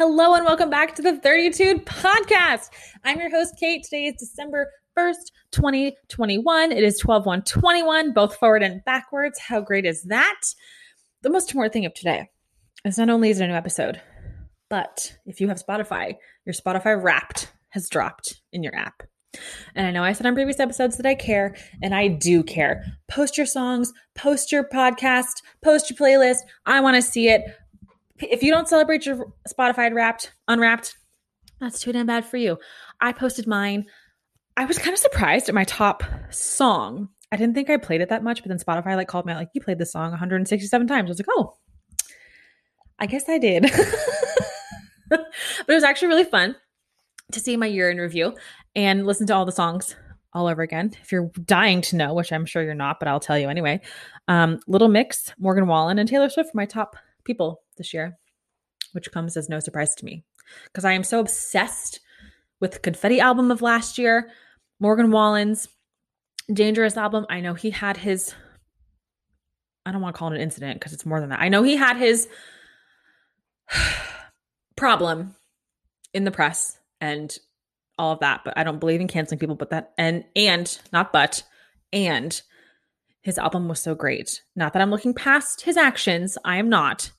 Hello and welcome back to the 32 podcast. I'm your host, Kate. Today is December 1st, 2021. It is 12 1 21, both forward and backwards. How great is that? The most important thing of today is not only is it a new episode, but if you have Spotify, your Spotify wrapped has dropped in your app. And I know I said on previous episodes that I care, and I do care. Post your songs, post your podcast, post your playlist. I want to see it if you don't celebrate your Spotify wrapped, unwrapped, that's too damn bad for you. I posted mine. I was kind of surprised at my top song. I didn't think I played it that much, but then Spotify like called me out, like, you played this song 167 times. I was like, oh, I guess I did. but it was actually really fun to see my year in review and listen to all the songs all over again. If you're dying to know, which I'm sure you're not, but I'll tell you anyway. Um, Little Mix, Morgan Wallen, and Taylor Swift were my top people this year, which comes as no surprise to me because I am so obsessed with the Confetti album of last year, Morgan Wallen's Dangerous album. I know he had his, I don't want to call it an incident because it's more than that. I know he had his problem in the press and all of that, but I don't believe in canceling people, but that, and, and, not but, and his album was so great. Not that I'm looking past his actions, I am not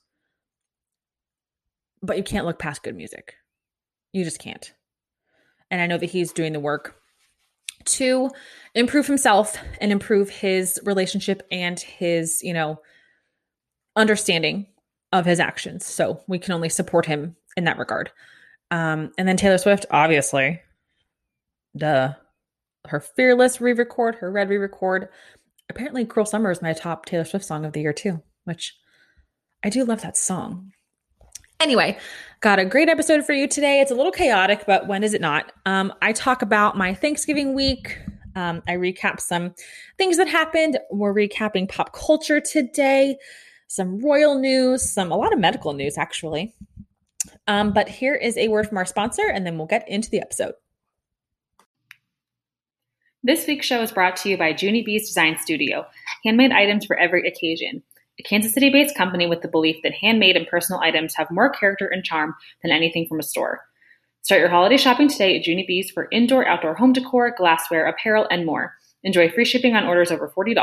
but you can't look past good music. You just can't. And I know that he's doing the work to improve himself and improve his relationship and his, you know, understanding of his actions. So we can only support him in that regard. Um, and then Taylor Swift, obviously, duh. Her Fearless re record, her Red re record. Apparently, Cruel Summer is my top Taylor Swift song of the year, too, which I do love that song. Anyway, got a great episode for you today. It's a little chaotic, but when is it not? Um, I talk about my Thanksgiving week. Um, I recap some things that happened. We're recapping pop culture today, some royal news, some a lot of medical news actually. Um, but here is a word from our sponsor, and then we'll get into the episode. This week's show is brought to you by Junie Bee's Design Studio, handmade items for every occasion a Kansas City based company with the belief that handmade and personal items have more character and charm than anything from a store. Start your holiday shopping today at Junie Bees for indoor, outdoor home decor, glassware, apparel, and more. Enjoy free shipping on orders over $40.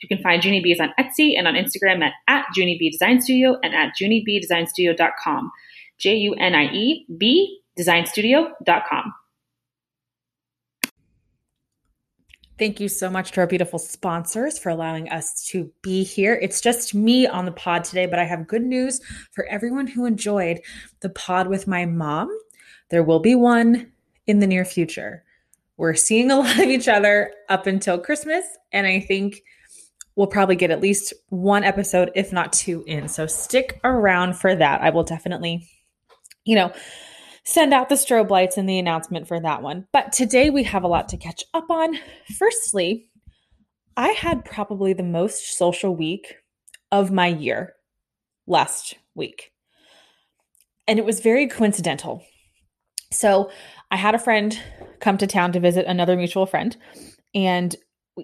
You can find Junie Bees on Etsy and on Instagram at, at Junie Bee Design Studio and at juniebeedesignstudio.com. J U N I E B designstudio.com. Thank you so much to our beautiful sponsors for allowing us to be here. It's just me on the pod today, but I have good news for everyone who enjoyed the pod with my mom. There will be one in the near future. We're seeing a lot of each other up until Christmas, and I think we'll probably get at least one episode, if not two, in. So stick around for that. I will definitely, you know, send out the strobe lights and the announcement for that one. But today we have a lot to catch up on. Firstly, I had probably the most social week of my year last week. And it was very coincidental. So I had a friend come to town to visit another mutual friend, and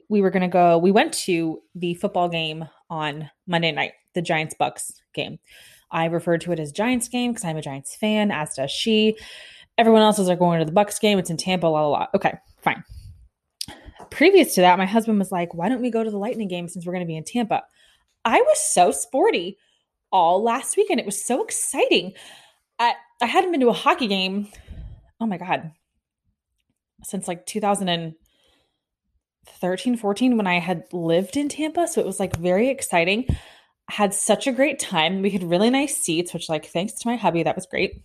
we were going to go. We went to the football game on Monday night, the Giants Bucks game. I refer to it as Giants game because I'm a Giants fan, as does she. Everyone else is are going to the Bucks game. It's in Tampa, la la la. Okay, fine. Previous to that, my husband was like, "Why don't we go to the Lightning game since we're going to be in Tampa?" I was so sporty all last weekend. It was so exciting. I I hadn't been to a hockey game. Oh my god, since like 2013, 14 when I had lived in Tampa. So it was like very exciting had such a great time. We had really nice seats, which like thanks to my hubby, that was great.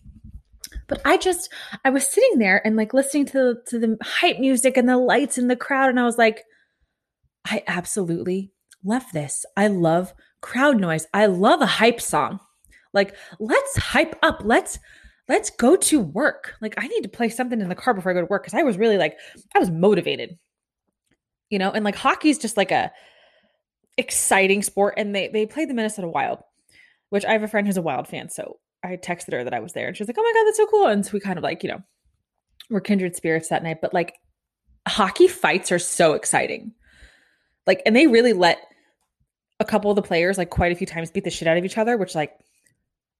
But I just I was sitting there and like listening to to the hype music and the lights and the crowd and I was like I absolutely love this. I love crowd noise. I love a hype song. Like let's hype up. Let's let's go to work. Like I need to play something in the car before I go to work cuz I was really like I was motivated. You know, and like hockey's just like a exciting sport and they they played the Minnesota Wild, which I have a friend who's a Wild fan, so I texted her that I was there and she was like, "Oh my god, that's so cool." And so we kind of like, you know, we're kindred spirits that night, but like hockey fights are so exciting. Like and they really let a couple of the players like quite a few times beat the shit out of each other, which like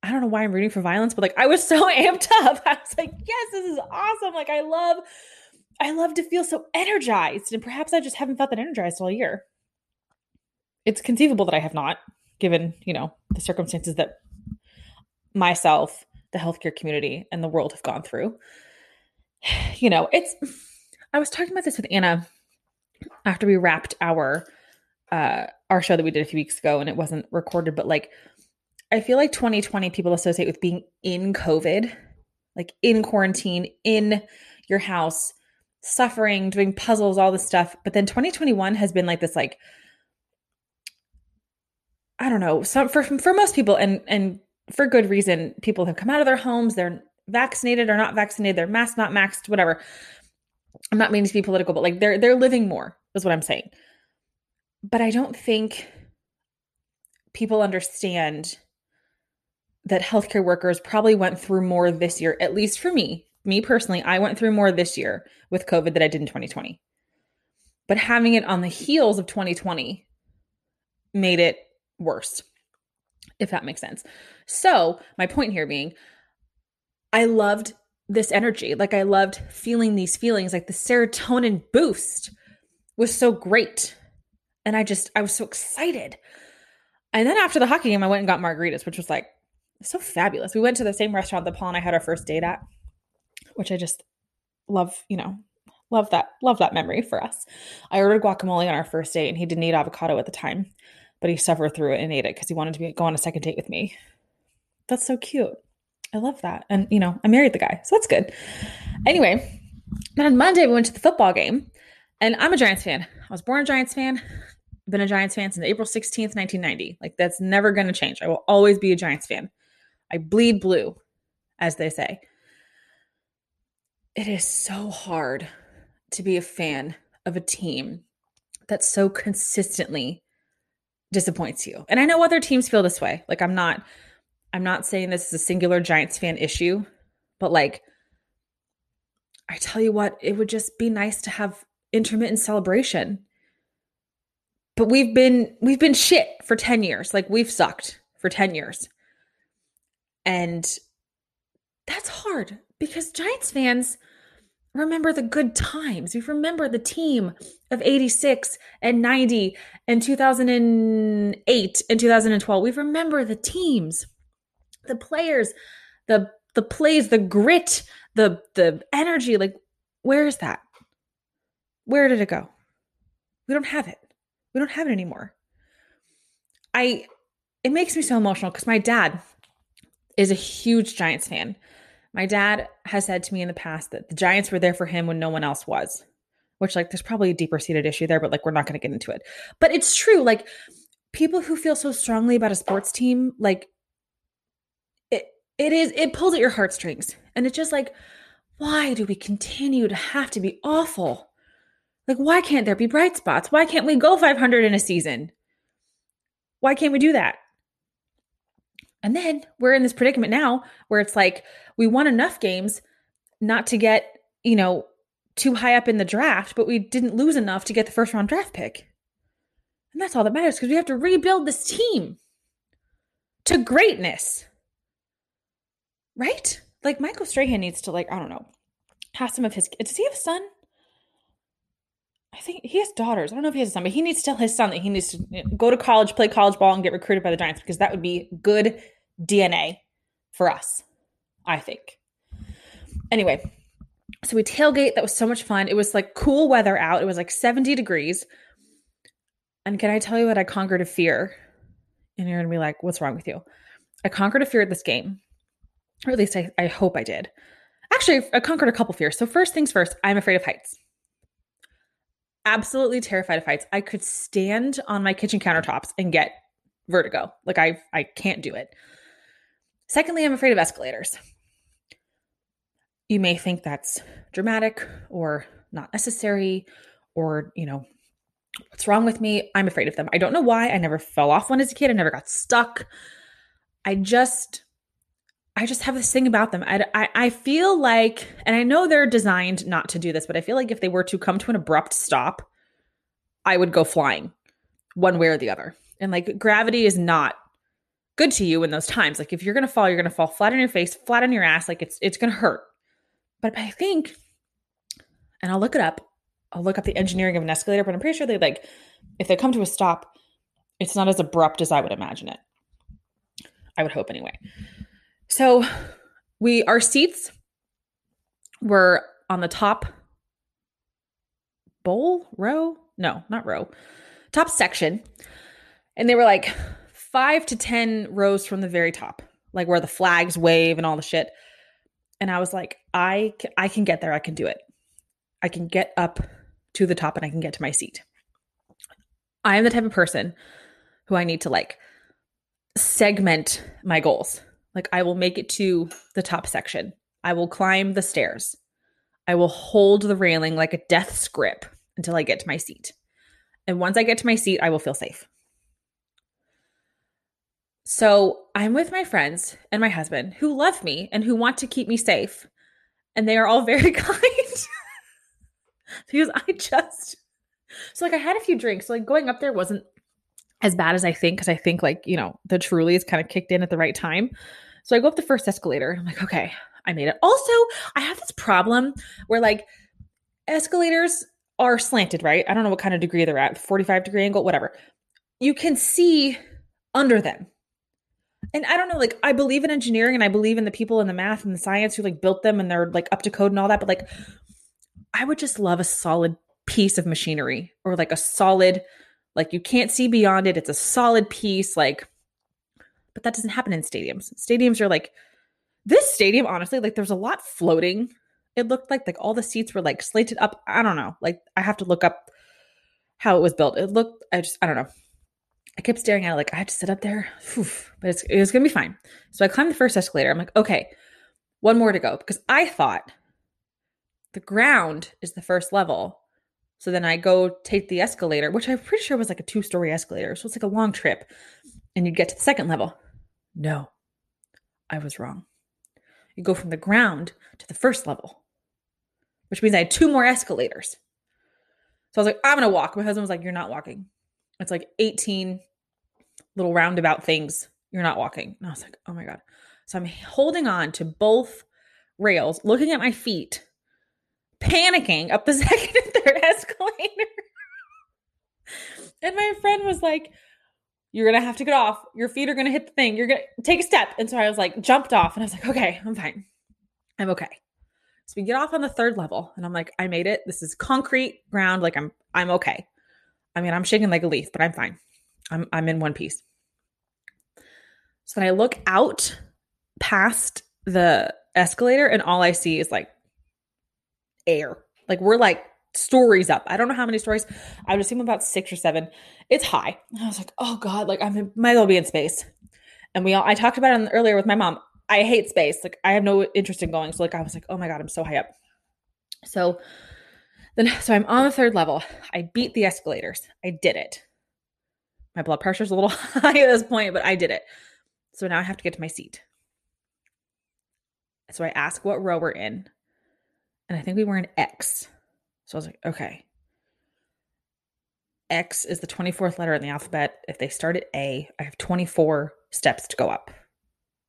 I don't know why I'm rooting for violence, but like I was so amped up. I was like, yes, this is awesome. Like I love, I love to feel so energized. And perhaps I just haven't felt that energized all year. It's conceivable that I have not, given, you know, the circumstances that myself, the healthcare community, and the world have gone through. You know, it's I was talking about this with Anna after we wrapped our uh our show that we did a few weeks ago and it wasn't recorded, but like I feel like 2020 people associate with being in COVID, like in quarantine, in your house, suffering, doing puzzles, all this stuff. But then 2021 has been like this, like, I don't know, some for for most people, and and for good reason, people have come out of their homes, they're vaccinated or not vaccinated, they're masked, not maxed, whatever. I'm not meaning to be political, but like they're they're living more, is what I'm saying. But I don't think people understand that healthcare workers probably went through more this year, at least for me. Me personally, I went through more this year with COVID than I did in 2020. But having it on the heels of 2020 made it worse, if that makes sense. So, my point here being, I loved this energy. Like, I loved feeling these feelings. Like, the serotonin boost was so great. And I just, I was so excited. And then after the hockey game, I went and got margaritas, which was like so fabulous. We went to the same restaurant that Paul and I had our first date at, which I just love, you know, love that, love that memory for us. I ordered guacamole on our first date and he didn't eat avocado at the time, but he suffered through it and ate it because he wanted to be, go on a second date with me. That's so cute. I love that. And, you know, I married the guy, so that's good. Anyway, then on Monday, we went to the football game and I'm a Giants fan. I was born a Giants fan been a Giants fan since April 16th, 1990. Like that's never going to change. I will always be a Giants fan. I bleed blue, as they say. It is so hard to be a fan of a team that so consistently disappoints you. And I know other teams feel this way. Like I'm not I'm not saying this is a singular Giants fan issue, but like I tell you what, it would just be nice to have intermittent celebration. But we've been we've been shit for 10 years. Like we've sucked for 10 years. And that's hard because Giants fans remember the good times. We remember the team of 86 and 90 and 2008 and 2012. We remember the teams, the players, the the plays, the grit, the the energy. Like, where is that? Where did it go? We don't have it. We don't have it anymore. I it makes me so emotional because my dad is a huge Giants fan. My dad has said to me in the past that the Giants were there for him when no one else was, which, like, there's probably a deeper seated issue there, but like, we're not going to get into it. But it's true. Like, people who feel so strongly about a sports team, like, it, it is, it pulls at your heartstrings. And it's just like, why do we continue to have to be awful? Like, why can't there be bright spots? Why can't we go 500 in a season? Why can't we do that? And then we're in this predicament now where it's like we won enough games not to get, you know, too high up in the draft, but we didn't lose enough to get the first round draft pick. And that's all that matters because we have to rebuild this team to greatness. Right? Like Michael Strahan needs to like, I don't know, have some of his does he have a son? I think he has daughters. I don't know if he has a son, but he needs to tell his son that he needs to go to college, play college ball, and get recruited by the Giants because that would be good DNA for us, I think. Anyway, so we tailgate. That was so much fun. It was like cool weather out. It was like 70 degrees. And can I tell you what I conquered a fear? And you're going to be like, what's wrong with you? I conquered a fear at this game. Or at least I, I hope I did. Actually, I conquered a couple fears. So, first things first, I'm afraid of heights. Absolutely terrified of heights. I could stand on my kitchen countertops and get vertigo. Like I I can't do it. Secondly, I'm afraid of escalators. You may think that's dramatic or not necessary or, you know, what's wrong with me? I'm afraid of them. I don't know why. I never fell off one as a kid. I never got stuck. I just I just have this thing about them. I, I, I, feel like, and I know they're designed not to do this, but I feel like if they were to come to an abrupt stop, I would go flying one way or the other. And like gravity is not good to you in those times. Like if you're gonna fall, you're gonna fall flat on your face, flat on your ass. Like it's it's gonna hurt. But I think, and I'll look it up. I'll look up the engineering of an escalator, but I'm pretty sure they like if they come to a stop, it's not as abrupt as I would imagine it. I would hope anyway. So we our seats were on the top bowl row no not row top section and they were like five to ten rows from the very top like where the flags wave and all the shit. And i was like i i can get there. I can do it. I can get up to the top and i can get to my seat. I am the type of person who i need to like segment my goals. Like i will make it to the top section. I will climb the stairs. I will hold the railing like a death grip until I get to my seat. And once I get to my seat, I will feel safe. So I'm with my friends and my husband who love me and who want to keep me safe. And they are all very kind because I just, so like I had a few drinks. So like going up there wasn't as bad as I think because I think like, you know, the truly is kind of kicked in at the right time. So I go up the first escalator. I'm like, okay, I made it. Also, I have this problem where like escalators are slanted, right? I don't know what kind of degree they're at, 45 degree angle, whatever. You can see under them. And I don't know, like I believe in engineering and I believe in the people in the math and the science who like built them and they're like up to code and all that, but like I would just love a solid piece of machinery or like a solid like you can't see beyond it. It's a solid piece like but that doesn't happen in stadiums. Stadiums are like this stadium, honestly, like there's a lot floating. It looked like like all the seats were like slated up. I don't know. Like I have to look up how it was built. It looked. I just I don't know. I kept staring at it like I had to sit up there, Whew. but it's, it was gonna be fine. So I climbed the first escalator. I'm like, okay, one more to go because I thought the ground is the first level. So then I go take the escalator, which I'm pretty sure was like a two story escalator. So it's like a long trip, and you'd get to the second level. No, I was wrong. You go from the ground to the first level, which means I had two more escalators. So I was like, I'm to walk. My husband was like, You're not walking. It's like 18 little roundabout things. You're not walking. And I was like, Oh my God. So I'm holding on to both rails, looking at my feet, panicking up the second and third escalator. and my friend was like, you're gonna have to get off. Your feet are gonna hit the thing. You're gonna take a step. And so I was like, jumped off, and I was like, okay, I'm fine. I'm okay. So we get off on the third level, and I'm like, I made it. This is concrete ground. Like I'm, I'm okay. I mean, I'm shaking like a leaf, but I'm fine. I'm, I'm in one piece. So then I look out past the escalator, and all I see is like air. Like we're like stories up. I don't know how many stories. I would assume about six or seven. It's high. I was like, oh God, like I might as well be in space. And we all, I talked about it earlier with my mom. I hate space. Like I have no interest in going. So like I was like, oh my God, I'm so high up. So then, so I'm on the third level. I beat the escalators. I did it. My blood pressure's a little high at this point, but I did it. So now I have to get to my seat. So I ask what row we're in. And I think we were in X. So I was like, okay. X is the 24th letter in the alphabet. If they start at A, I have 24 steps to go up.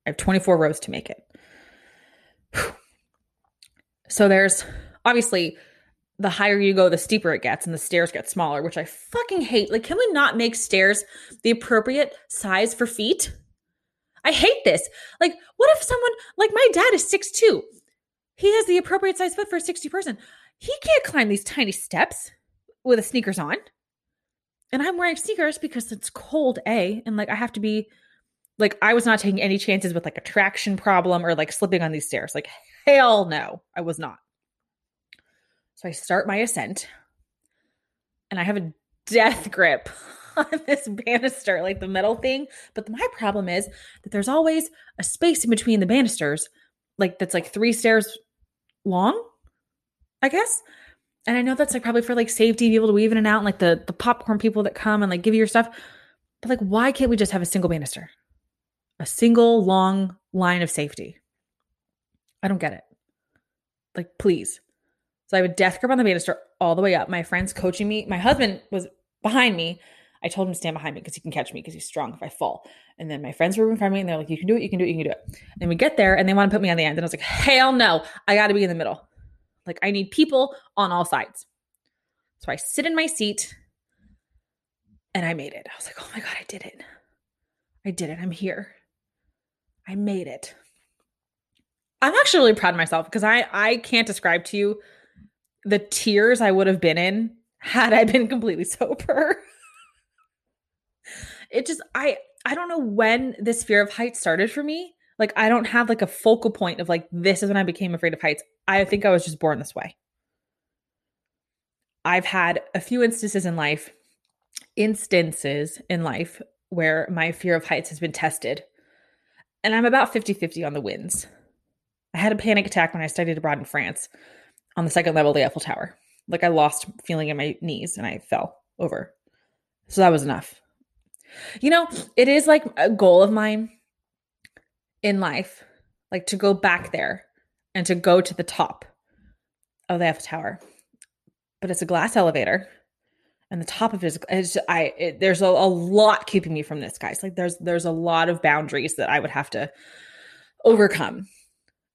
I have 24 rows to make it. So there's obviously the higher you go, the steeper it gets, and the stairs get smaller, which I fucking hate. Like, can we not make stairs the appropriate size for feet? I hate this. Like, what if someone, like my dad is six two, he has the appropriate size foot for a 60 person he can't climb these tiny steps with his sneakers on. And I'm wearing sneakers because it's cold, A, and like I have to be like I was not taking any chances with like a traction problem or like slipping on these stairs. Like hell no, I was not. So I start my ascent and I have a death grip on this banister, like the metal thing. But my problem is that there's always a space in between the banisters, like that's like three stairs long I guess. And I know that's like probably for like safety, be able to weave in and out, and like the the popcorn people that come and like give you your stuff. But like, why can't we just have a single banister? A single long line of safety. I don't get it. Like, please. So I a death grip on the banister all the way up. My friend's coaching me. My husband was behind me. I told him to stand behind me because he can catch me because he's strong if I fall. And then my friends were in front of me and they're like, you can do it, you can do it, you can do it. And we get there and they want to put me on the end. And I was like, hell no, I got to be in the middle. Like I need people on all sides. So I sit in my seat and I made it. I was like, oh my God, I did it. I did it. I'm here. I made it. I'm actually really proud of myself because I I can't describe to you the tears I would have been in had I been completely sober. it just I I don't know when this fear of heights started for me. Like I don't have like a focal point of like this is when I became afraid of heights. I think I was just born this way. I've had a few instances in life instances in life where my fear of heights has been tested. And I'm about 50-50 on the wins. I had a panic attack when I studied abroad in France on the second level of the Eiffel Tower. Like I lost feeling in my knees and I fell over. So that was enough. You know, it is like a goal of mine in life, like to go back there and to go to the top of the Eiffel Tower. But it's a glass elevator, and the top of it is, I. It, there's a, a lot keeping me from this, guys. Like there's there's a lot of boundaries that I would have to overcome,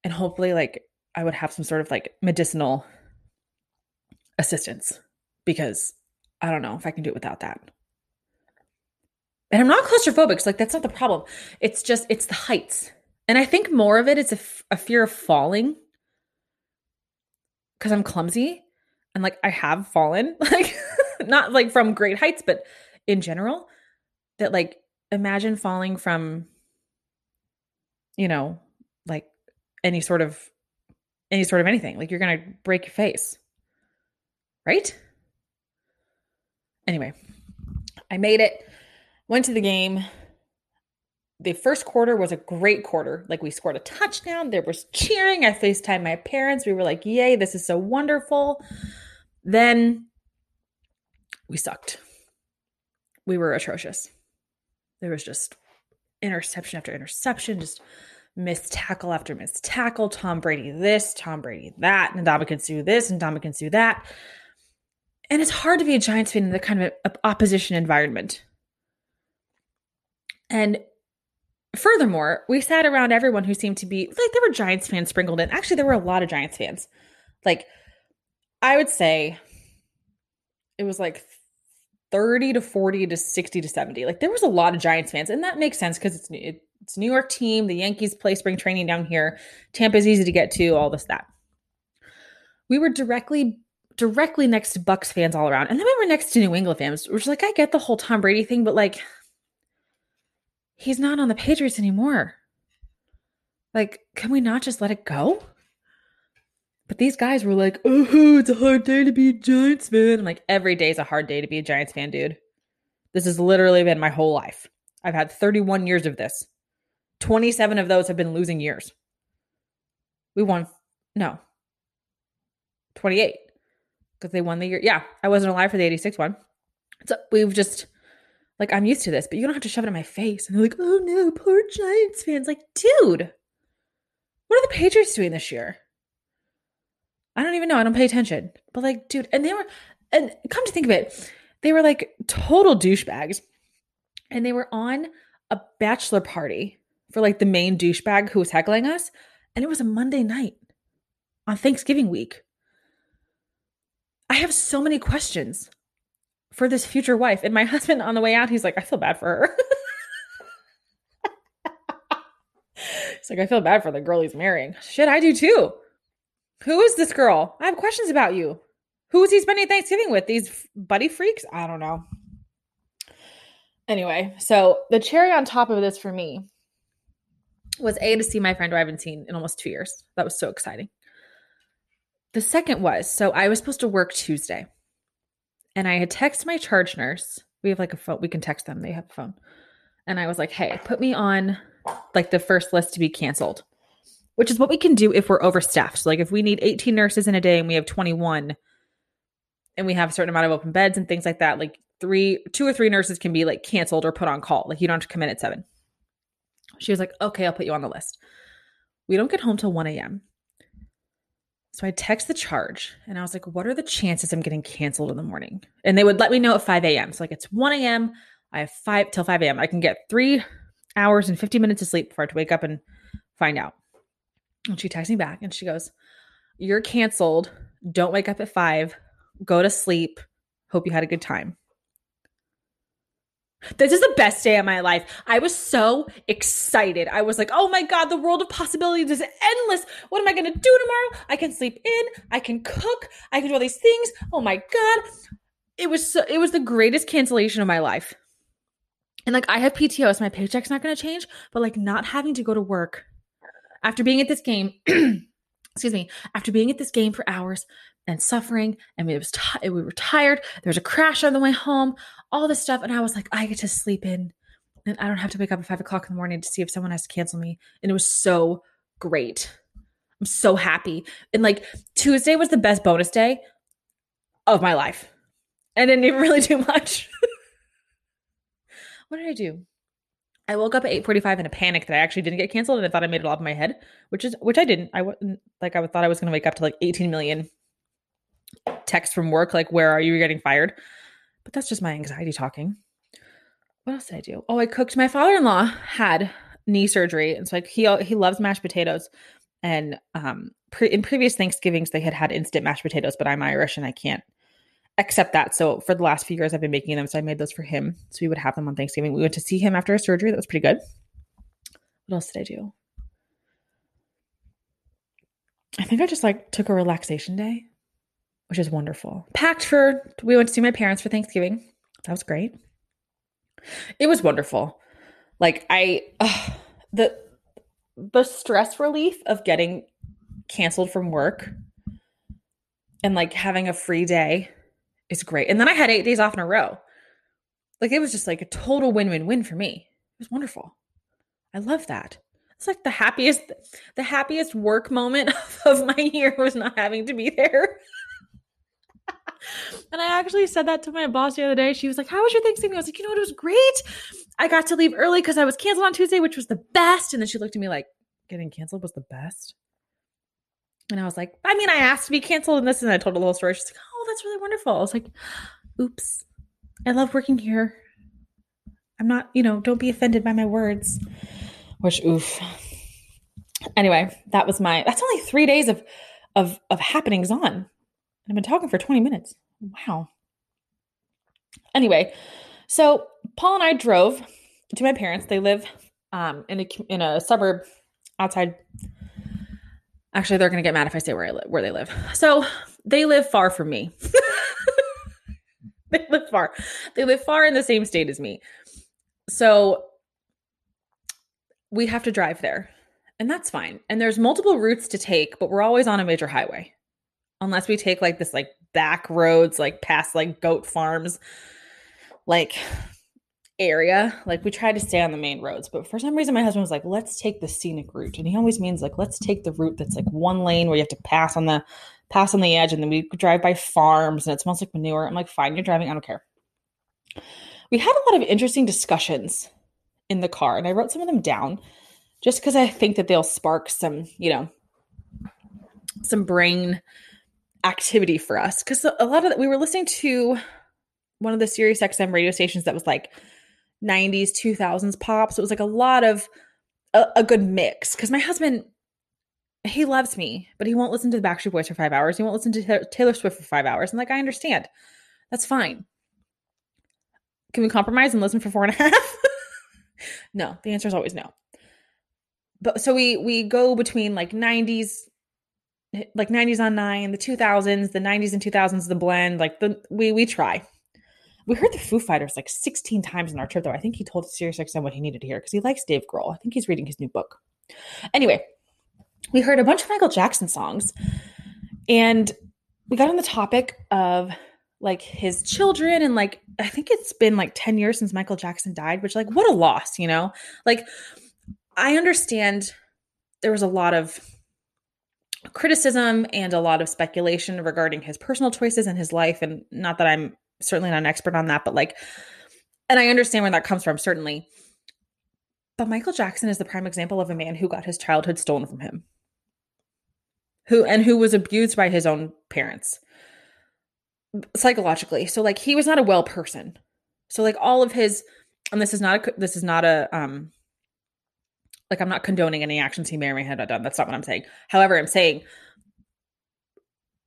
and hopefully, like I would have some sort of like medicinal assistance because I don't know if I can do it without that. And I'm not claustrophobic. So like that's not the problem. It's just it's the heights. And I think more of it is a, f- a fear of falling because I'm clumsy and like I have fallen, like not like from great heights, but in general, that like imagine falling from, you know, like any sort of any sort of anything. Like you're gonna break your face, right? Anyway, I made it Went to the game. The first quarter was a great quarter. Like we scored a touchdown. There was cheering. I FaceTime my parents. We were like, yay, this is so wonderful. Then we sucked. We were atrocious. There was just interception after interception, just missed tackle after missed tackle. Tom Brady this, Tom Brady that, and Ndamukong Suh this, and Ndamukong Suh that. And it's hard to be a Giants fan in the kind of opposition environment. And furthermore, we sat around everyone who seemed to be like there were Giants fans sprinkled in. Actually, there were a lot of Giants fans. Like I would say it was like 30 to 40 to 60 to 70. Like there was a lot of Giants fans and that makes sense cuz it's it's New York team, the Yankees play spring training down here. Tampa's easy to get to, all this that. We were directly directly next to Bucks fans all around. And then we were next to New England fans, which like I get the whole Tom Brady thing, but like he's not on the Patriots anymore. Like, can we not just let it go? But these guys were like, oh, it's a hard day to be a Giants fan. I'm like, every day is a hard day to be a Giants fan, dude. This has literally been my whole life. I've had 31 years of this. 27 of those have been losing years. We won, no, 28 because they won the year. Yeah, I wasn't alive for the 86 one. So we've just like, I'm used to this, but you don't have to shove it in my face. And they're like, oh no, poor Giants fans. Like, dude, what are the Patriots doing this year? I don't even know. I don't pay attention. But like, dude, and they were, and come to think of it, they were like total douchebags. And they were on a bachelor party for like the main douchebag who was heckling us. And it was a Monday night on Thanksgiving week. I have so many questions for this future wife. And my husband on the way out, he's like, I feel bad for her. he's like, I feel bad for the girl he's marrying. Shit, I do too. Who is this girl? I have questions about you. Who is he spending Thanksgiving with? These buddy freaks? I don't know. Anyway, so the cherry on top of this for me was A, to see my friend who I haven't seen in almost two years. That was so exciting. The second was so I was supposed to work Tuesday and I had texted my charge nurse. We have like a phone, we can text them, they have a phone. And I was like, hey, put me on like the first list to be canceled, which is what we can do if we're overstaffed. So, like, if we need 18 nurses in a day and we have 21 and we have a certain amount of open beds and things like that, like three, two or three nurses can be like canceled or put on call. Like, you don't have to come in at seven. She was like, okay, I'll put you on the list. We don't get home till 1 a.m. So I text the charge and I was like, what are the chances I'm getting canceled in the morning? And they would let me know at 5 a.m. So like it's 1 a.m. I have five till 5 a.m. I can get three hours and 50 minutes of sleep before I have to wake up and find out. And she texts me back and she goes, You're canceled. Don't wake up at five. Go to sleep. Hope you had a good time. This is the best day of my life. I was so excited. I was like, oh my God, the world of possibilities is endless. What am I going to do tomorrow? I can sleep in. I can cook. I can do all these things. Oh my God. It was so, it was the greatest cancellation of my life. And like, I have PTO, so my paycheck's not going to change, but like, not having to go to work after being at this game, excuse me, after being at this game for hours and suffering, and it was t- we were tired. There was a crash on the way home, all this stuff, and I was like, I get to sleep in, and I don't have to wake up at five o'clock in the morning to see if someone has to cancel me. And it was so great. I'm so happy. And like Tuesday was the best bonus day of my life. I didn't even really do much. what did I do? I woke up at 8:45 in a panic that I actually didn't get canceled and I thought I made it all up in my head, which is which I didn't. I wasn't like I thought I was going to wake up to like 18 million texts from work like where are you You're getting fired? But that's just my anxiety talking. What else did I do? Oh, I cooked. My father-in-law had knee surgery and so like he he loves mashed potatoes and um pre- in previous Thanksgivings they had had instant mashed potatoes, but I'm Irish and I can't accept that. So for the last few years, I've been making them. So I made those for him. So we would have them on Thanksgiving. We went to see him after a surgery. That was pretty good. What else did I do? I think I just like took a relaxation day, which is wonderful. Packed for, we went to see my parents for Thanksgiving. That was great. It was wonderful. Like I, uh, the, the stress relief of getting canceled from work and like having a free day is great. And then I had eight days off in a row. Like it was just like a total win win win for me. It was wonderful. I love that. It's like the happiest, the happiest work moment of my year was not having to be there. and I actually said that to my boss the other day. She was like, How was your Thanksgiving? I was like, You know what? It was great. I got to leave early because I was canceled on Tuesday, which was the best. And then she looked at me like, Getting canceled was the best. And I was like, I mean, I asked to be canceled and this, and I told her the whole story. She's like, oh, that's really wonderful. I was like, oops, I love working here. I'm not, you know, don't be offended by my words. Which, oof. Anyway, that was my, that's only three days of, of, of happenings on. I've been talking for 20 minutes. Wow. Anyway, so Paul and I drove to my parents. They live um, in a in a suburb outside Actually, they're going to get mad if I say where I live, where they live. So they live far from me. they live far. They live far in the same state as me. So we have to drive there, and that's fine. And there's multiple routes to take, but we're always on a major highway, unless we take like this like back roads, like past like goat farms, like area. Like we try to stay on the main roads, but for some reason my husband was like, "Let's take the scenic route," and he always means like, "Let's take the route that's like one lane where you have to pass on the pass on the edge, and then we drive by farms and it smells like manure." I'm like, "Fine, you're driving. I don't care." We had a lot of interesting discussions in the car, and I wrote some of them down just because I think that they'll spark some, you know, some brain activity for us. Because a lot of we were listening to one of the Sirius XM radio stations that was like 90s 2000s pop so it was like a lot of a, a good mix because my husband he loves me but he won't listen to the backstreet boys for five hours he won't listen to taylor swift for five hours and like i understand. That's fine. Can we compromise and listen for four and a half? No the answer is always no. But so we we go between like 90s like 90s on 9 the 2000s the 90s and 2000s the blend like the we we try we heard the Foo Fighters like 16 times in our trip, though. I think he told SiriusXM what he needed to hear because he likes Dave Grohl. I think he's reading his new book. Anyway, we heard a bunch of Michael Jackson songs, and we got on the topic of like his children and like I think it's been like 10 years since Michael Jackson died, which like what a loss, you know? Like I understand there was a lot of criticism and a lot of speculation regarding his personal choices and his life and not that I'm certainly not an expert on that, but like, and I understand where that comes from, certainly. But Michael Jackson is the prime example of a man who got his childhood stolen from him, who and who was abused by his own parents psychologically. So like he was not a well person. So like all of his and this is not a this is not a um like I'm not condoning any actions he may or may not have done. That's not what I'm saying. However, I'm saying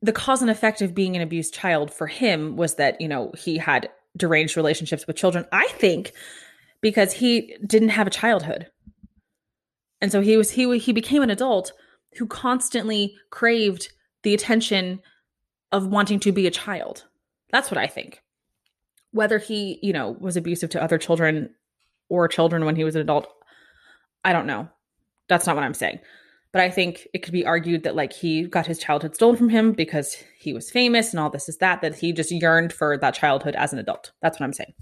the cause and effect of being an abused child for him was that, you know, he had deranged relationships with children. I think because he didn't have a childhood. And so he was he he became an adult who constantly craved the attention of wanting to be a child. That's what I think. Whether he, you know, was abusive to other children or children when he was an adult, I don't know. That's not what I'm saying. But I think it could be argued that like he got his childhood stolen from him because he was famous and all this is that, that he just yearned for that childhood as an adult. That's what I'm saying.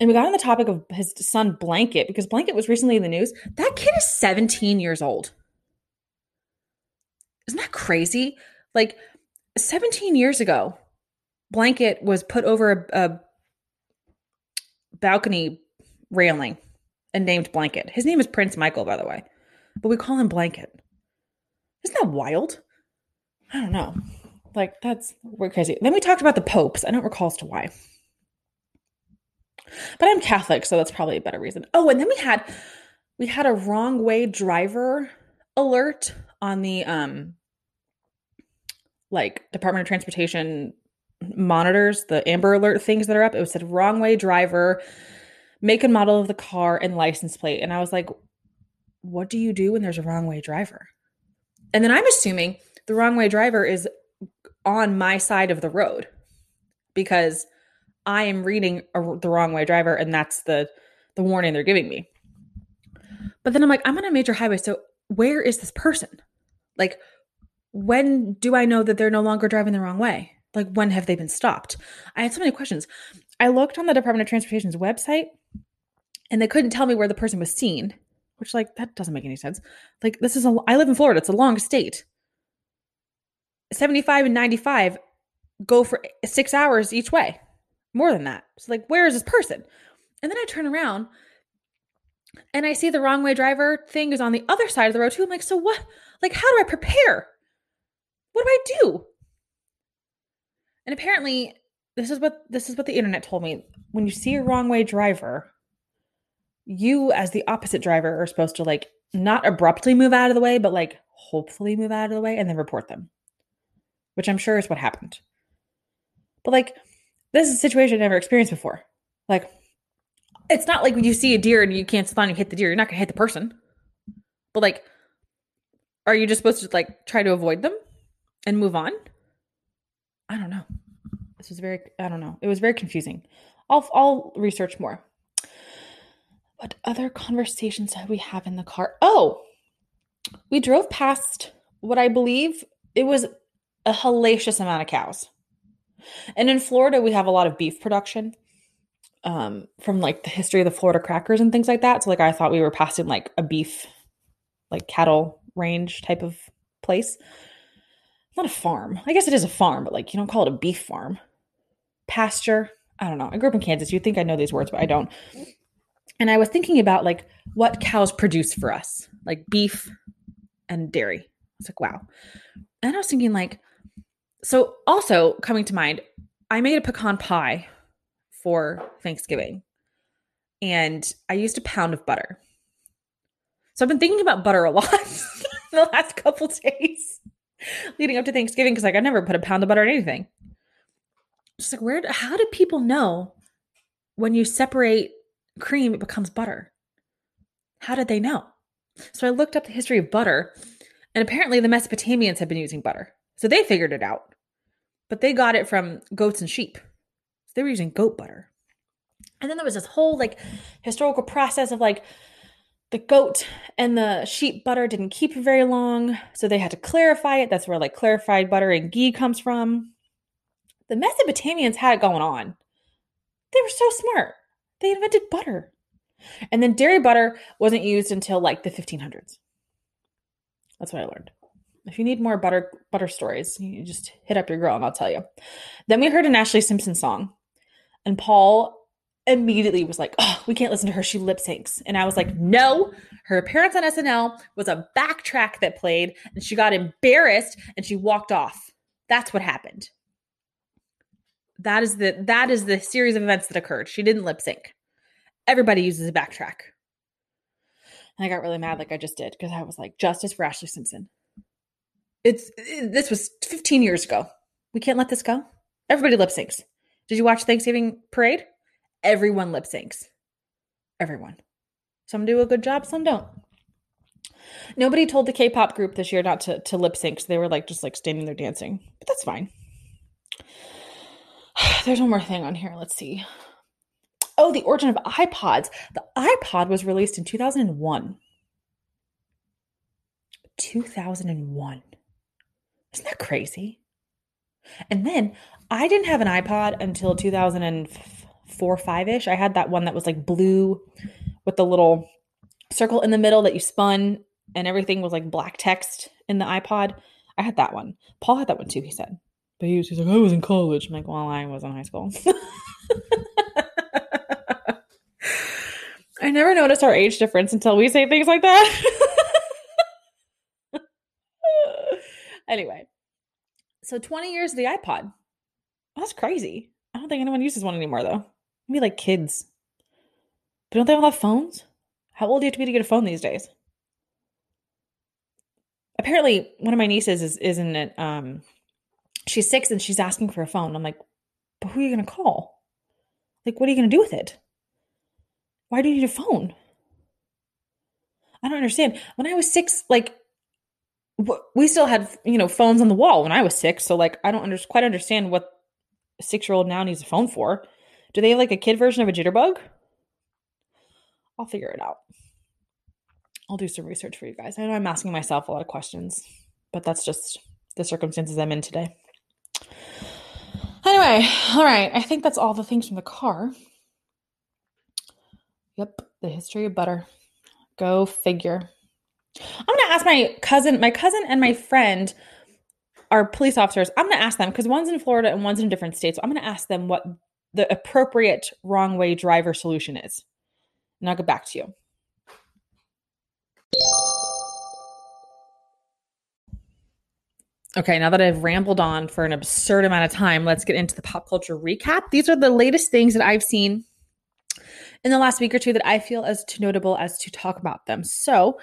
And we got on the topic of his son Blanket because Blanket was recently in the news. That kid is 17 years old. Isn't that crazy? Like 17 years ago, Blanket was put over a, a balcony railing and named Blanket. His name is Prince Michael, by the way, but we call him Blanket. Isn't that wild? I don't know. Like, that's we're crazy. Then we talked about the popes. I don't recall as to why. But I'm Catholic, so that's probably a better reason. Oh, and then we had we had a wrong way driver alert on the um like Department of Transportation monitors, the Amber Alert things that are up. It said wrong way driver, make and model of the car, and license plate. And I was like, what do you do when there's a wrong way driver? And then I'm assuming the wrong way driver is on my side of the road because I am reading a, the wrong way driver, and that's the the warning they're giving me. But then I'm like, I'm on a major highway, so where is this person? Like, when do I know that they're no longer driving the wrong way? Like, when have they been stopped? I had so many questions. I looked on the Department of Transportation's website and they couldn't tell me where the person was seen, which, like, that doesn't make any sense. Like, this is a, I live in Florida, it's a long state. 75 and 95 go for six hours each way, more than that. So, like, where is this person? And then I turn around and I see the wrong way driver thing is on the other side of the road too. I'm like, so what? Like, how do I prepare? What do I do? And apparently, this is what this is what the internet told me. When you see a wrong way driver, you as the opposite driver are supposed to like not abruptly move out of the way, but like hopefully move out of the way and then report them. Which I'm sure is what happened. But like this is a situation I've never experienced before. Like it's not like when you see a deer and you can't stop and hit the deer, you're not gonna hit the person. But like, are you just supposed to like try to avoid them? and move on? I don't know. This was very I don't know. It was very confusing. I'll I'll research more. What other conversations did we have in the car? Oh, we drove past what I believe it was a hellacious amount of cows. And in Florida, we have a lot of beef production um, from like the history of the Florida crackers and things like that. So, like, I thought we were passing like a beef, like cattle range type of place not a farm. I guess it is a farm, but like you don't call it a beef farm. Pasture. I don't know. I grew up in Kansas. You'd think I know these words, but I don't. And I was thinking about like what cows produce for us, like beef and dairy. I was like, wow. And I was thinking like, so also coming to mind, I made a pecan pie for Thanksgiving. And I used a pound of butter. So I've been thinking about butter a lot the last couple days leading up to Thanksgiving because like I never put a pound of butter in anything. Just like where? How do people know when you separate cream it becomes butter? How did they know? So I looked up the history of butter, and apparently the Mesopotamians had been using butter, so they figured it out. But they got it from goats and sheep. So they were using goat butter. And then there was this whole like historical process of like the goat and the sheep butter didn't keep very long, so they had to clarify it. That's where like clarified butter and ghee comes from. The Mesopotamians had it going on. They were so smart. They invented butter. And then dairy butter wasn't used until like the 1500s. That's what I learned. If you need more butter butter stories, you just hit up your girl and I'll tell you. Then we heard an Ashlee Simpson song. And Paul immediately was like, oh, we can't listen to her. She lip syncs. And I was like, no, her appearance on SNL was a backtrack that played and she got embarrassed and she walked off. That's what happened. That is the that is the series of events that occurred. She didn't lip sync. Everybody uses a backtrack. And I got really mad like I just did because I was like, justice for Ashlee Simpson. It's it, this was 15 years ago. We can't let this go. Everybody lip syncs. Did you watch Thanksgiving parade? Everyone lip syncs. Everyone. Some do a good job, some don't. Nobody told the K-pop group this year not to, to lip sync. So they were like just like standing there dancing. But that's fine. There's one more thing on here. Let's see. Oh, the origin of iPods. The iPod was released in 2001. 2001. Isn't that crazy? And then I didn't have an iPod until 2004, 5 ish. I had that one that was like blue with the little circle in the middle that you spun and everything was like black text in the iPod. I had that one. Paul had that one too, he said. But he was, he's like, I was in college. I'm like, well, I was in high school. I never noticed our age difference until we say things like that. anyway, so 20 years of the iPod. That's crazy. I don't think anyone uses one anymore, though. Maybe like kids. But don't they all have phones? How old do you have to be to get a phone these days? Apparently, one of my nieces is isn't it um she's six and she's asking for a phone. I'm like, but who are you gonna call? Like, what are you gonna do with it? Why do you need a phone? I don't understand. When I was six, like we still had you know phones on the wall when I was six. So like I don't under- quite understand what a six year old now needs a phone for. Do they have like a kid version of a jitterbug? I'll figure it out. I'll do some research for you guys. I know I'm asking myself a lot of questions, but that's just the circumstances I'm in today. Anyway, all right. I think that's all the things from the car. Yep, the history of butter. Go figure. I'm to ask my cousin, my cousin and my friend are police officers. I'm to ask them because one's in Florida and one's in a different state. So I'm to ask them what the appropriate wrong way driver solution is. And I'll get back to you. Okay, now that I've rambled on for an absurd amount of time, let's get into the pop culture recap. These are the latest things that I've seen in the last week or two that I feel as too notable as to talk about them. So,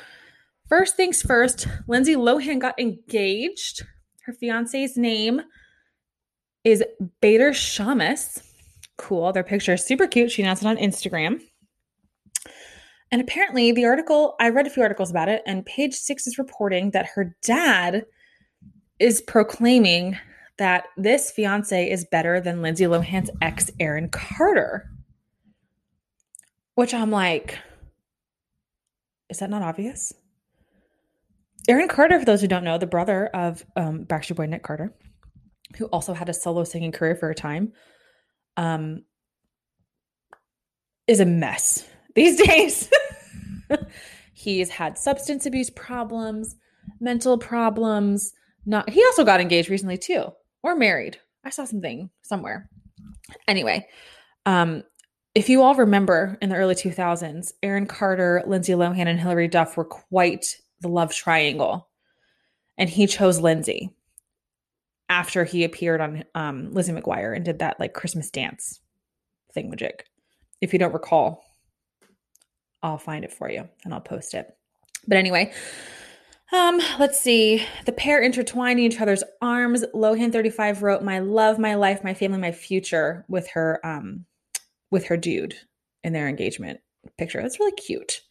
first things first, Lindsay Lohan got engaged. Her fiance's name is Bader Shammas. Cool. Their picture is super cute. She announced it on Instagram. And apparently, the article, I read a few articles about it, and page six is reporting that her dad is proclaiming that this fiance is better than Lindsay Lohan's ex, Aaron Carter. Which I'm like, is that not obvious? Aaron Carter, for those who don't know, the brother of um, Backstreet Boy Nick Carter, who also had a solo singing career for a time, um, is a mess these days. He's had substance abuse problems, mental problems. Not he also got engaged recently too, or married. I saw something somewhere. Anyway, um, if you all remember in the early 2000s, Aaron Carter, Lindsay Lohan, and Hilary Duff were quite the love triangle. And he chose Lindsay after he appeared on um, Lizzie McGuire and did that like Christmas dance thing, thingamajig. If you don't recall, I'll find it for you and I'll post it. But anyway, um, let's see. The pair intertwining each other's arms. Lohan 35 wrote, My love, my life, my family, my future with her um with her dude in their engagement picture. That's really cute.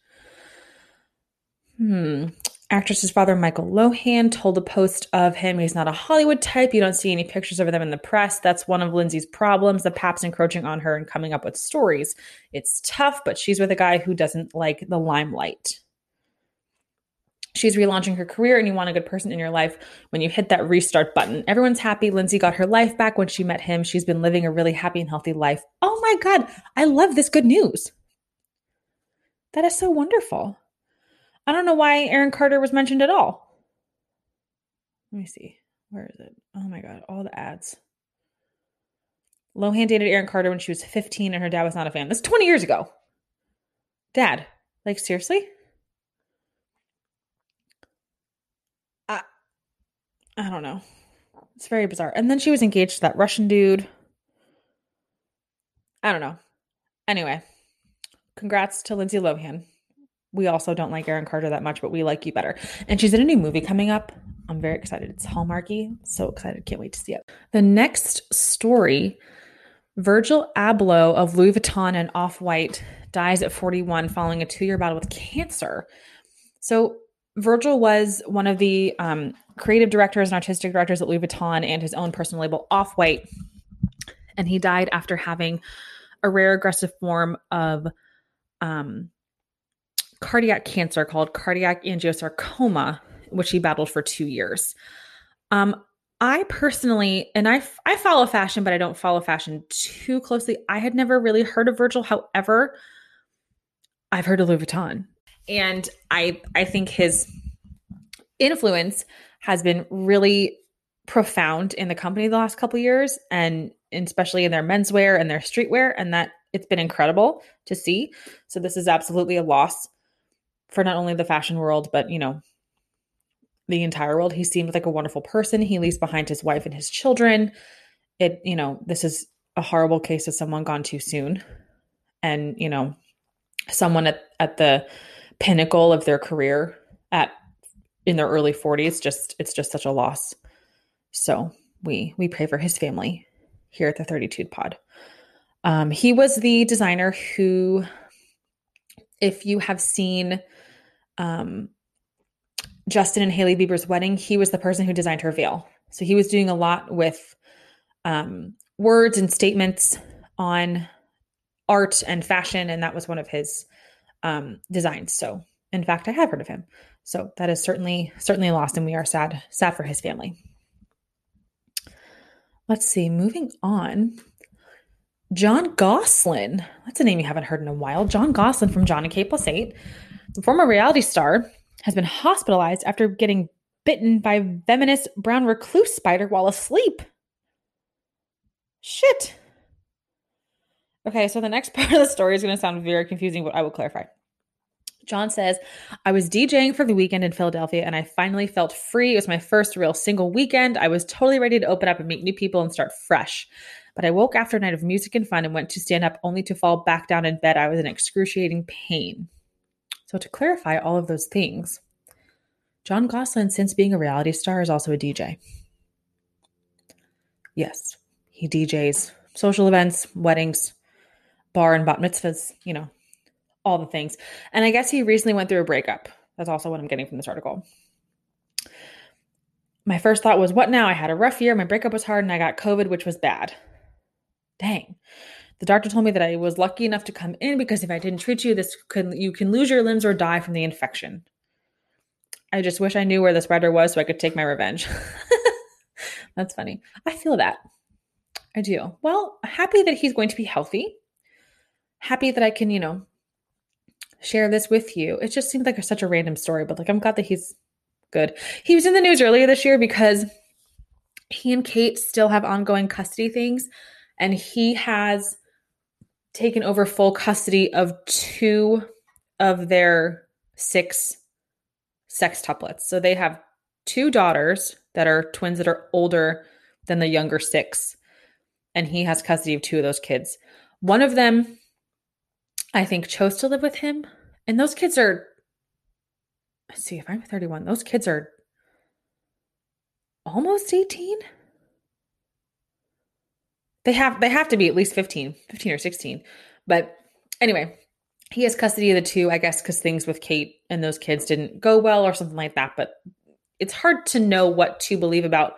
Hmm. Actress's father, Michael Lohan, told a post of him he's not a Hollywood type. You don't see any pictures of them in the press. That's one of Lindsay's problems. The pap's encroaching on her and coming up with stories. It's tough, but she's with a guy who doesn't like the limelight. She's relaunching her career, and you want a good person in your life when you hit that restart button. Everyone's happy. Lindsay got her life back when she met him. She's been living a really happy and healthy life. Oh my God, I love this good news. That is so wonderful. I don't know why Aaron Carter was mentioned at all. Let me see. Where is it? Oh my God, all the ads. Lohan dated Aaron Carter when she was 15 and her dad was not a fan. That's 20 years ago. Dad, like seriously? I, I don't know. It's very bizarre. And then she was engaged to that Russian dude. I don't know. Anyway, congrats to Lindsay Lohan. We also don't like Aaron Carter that much, but we like you better. And she's in a new movie coming up. I'm very excited. It's Hallmarky. So excited. Can't wait to see it. The next story Virgil Abloh of Louis Vuitton and Off White dies at 41 following a two year battle with cancer. So, Virgil was one of the um, creative directors and artistic directors at Louis Vuitton and his own personal label, Off White. And he died after having a rare aggressive form of um, cardiac cancer called cardiac angiosarcoma, which he battled for two years. Um, I personally, and I, I follow fashion, but I don't follow fashion too closely. I had never really heard of Virgil. However, I've heard of Louis Vuitton, and I I think his influence has been really profound in the company the last couple years, and especially in their menswear and their streetwear, and that it's been incredible to see. So this is absolutely a loss for not only the fashion world, but you know the entire world. He seemed like a wonderful person. He leaves behind his wife and his children. It, you know, this is a horrible case of someone gone too soon. And, you know, someone at, at the pinnacle of their career at in their early 40s, just it's just such a loss. So we we pray for his family here at the 32 pod. Um, he was the designer who, if you have seen um, Justin and haley Bieber's wedding, he was the person who designed her veil. So he was doing a lot with um, words and statements on art and fashion, and that was one of his um, designs. So, in fact, I have heard of him. So that is certainly certainly lost, and we are sad sad for his family. Let's see. Moving on. John Gosselin. That's a name you haven't heard in a while. John Gosselin from John and Kate Plus Eight, the former reality star has been hospitalized after getting bitten by venomous brown recluse spider while asleep. Shit. Okay, so the next part of the story is going to sound very confusing, but I will clarify. Jon says, I was DJing for the weekend in Philadelphia and I finally felt free. It was my first real single weekend. I was totally ready to open up and meet new people and start fresh. But I woke after a night of music and fun and went to stand up only to fall back down in bed. I was in excruciating pain. So, to clarify all of those things, John Gosselin, since being a reality star, is also a DJ. Yes, he DJs social events, weddings, bar and bat mitzvahs, you know, all the things. And I guess he recently went through a breakup. That's also what I'm getting from this article. My first thought was, what now? I had a rough year. My breakup was hard and I got COVID, which was bad. Dang. The doctor told me that I was lucky enough to come in because if I didn't treat you, this could you can lose your limbs or die from the infection. I just wish I knew where the spreader was so I could take my revenge. That's funny. I feel that. I do. Well, happy that he's going to be healthy. Happy that I can, you know, share this with you. It just seems like such a random story, but like I'm glad that he's good. He was in the news earlier this year because he and Kate still have ongoing custody things, and he has taken over full custody of two of their six sextuplets. So they have two daughters that are twins that are older than the younger six. And he has custody of two of those kids. One of them, I think, chose to live with him. And those kids are, let's see, if I'm 31, those kids are almost 18 they have they have to be at least 15 15 or 16 but anyway he has custody of the two i guess because things with kate and those kids didn't go well or something like that. But it's hard to know what to believe about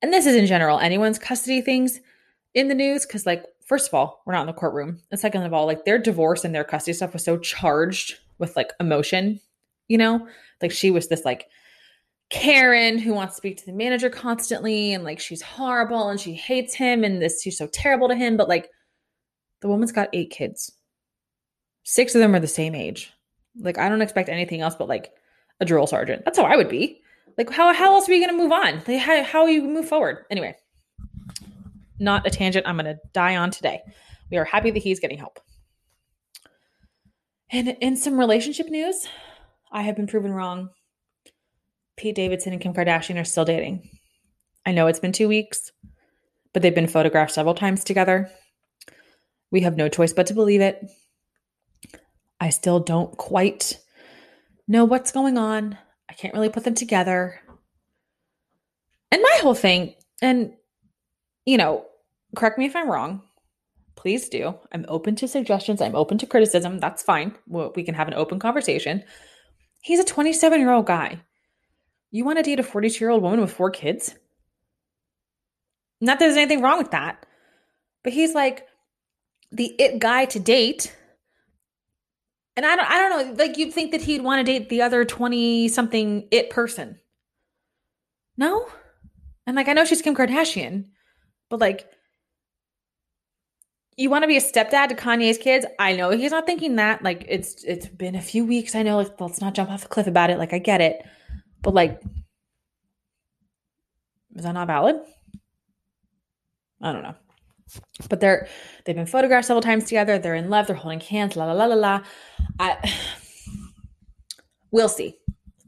and this is in general anyone's custody things in the news because like first of all we're not in the courtroom and second of all like their divorce and their custody stuff was so charged with like emotion you know like she was this like Karen who wants to speak to the manager constantly and like she's horrible and she hates him and this she's so terrible to him but like the woman's got eight kids. Six of them are the same age. Like I don't expect anything else but like a drill sergeant. That's how I would be. Like how how else are you going to move on? Like how how you move forward? Anyway. Not a tangent I'm going to die on today. We are happy that he's getting help. And in some relationship news, I have been proven wrong. Pete Davidson and Kim Kardashian are still dating. I know it's been two weeks, but they've been photographed several times together. We have no choice but to believe it. I still don't quite know what's going on. I can't really put them together. And my whole thing, and you know, correct me if I'm wrong, please do. I'm open to suggestions. I'm open to criticism. That's fine. We can have an open conversation. He's a 27 year old guy. You want to date a 42 year old woman with four kids? Not that there's anything wrong with that, but he's like the it guy to date. And I don't, I don't know. Like you'd think that he'd want to date the other 20 something it person. No? And like, I know she's Kim Kardashian, but like, you want to be a stepdad to Kanye's kids? I know he's not thinking that. Like it's it's been a few weeks. I know like let's not jump off the cliff about it. Like I get it. But like is that not valid? I don't know. But they're they've been photographed several times together. They're in love. They're holding hands. La la la la la. I we'll see.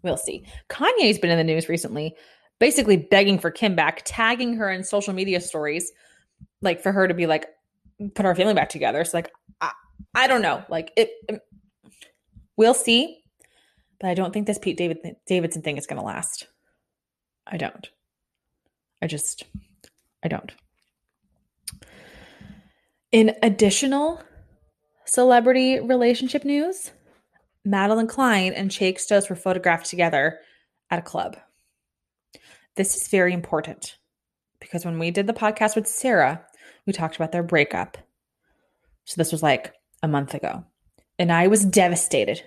We'll see. Kanye's been in the news recently, basically begging for Kim back, tagging her in social media stories, like for her to be like, put our family back together. So like I, I don't know. Like it, it, we'll see. But I don't think this Pete David Davidson thing is going to last. I don't. I just I don't. In additional celebrity relationship news, Madelyn Cline and Chase Stokes were photographed together at a club. This is very important because when we did the podcast with Sarah, we talked about their breakup. So this was like a month ago. And I was devastated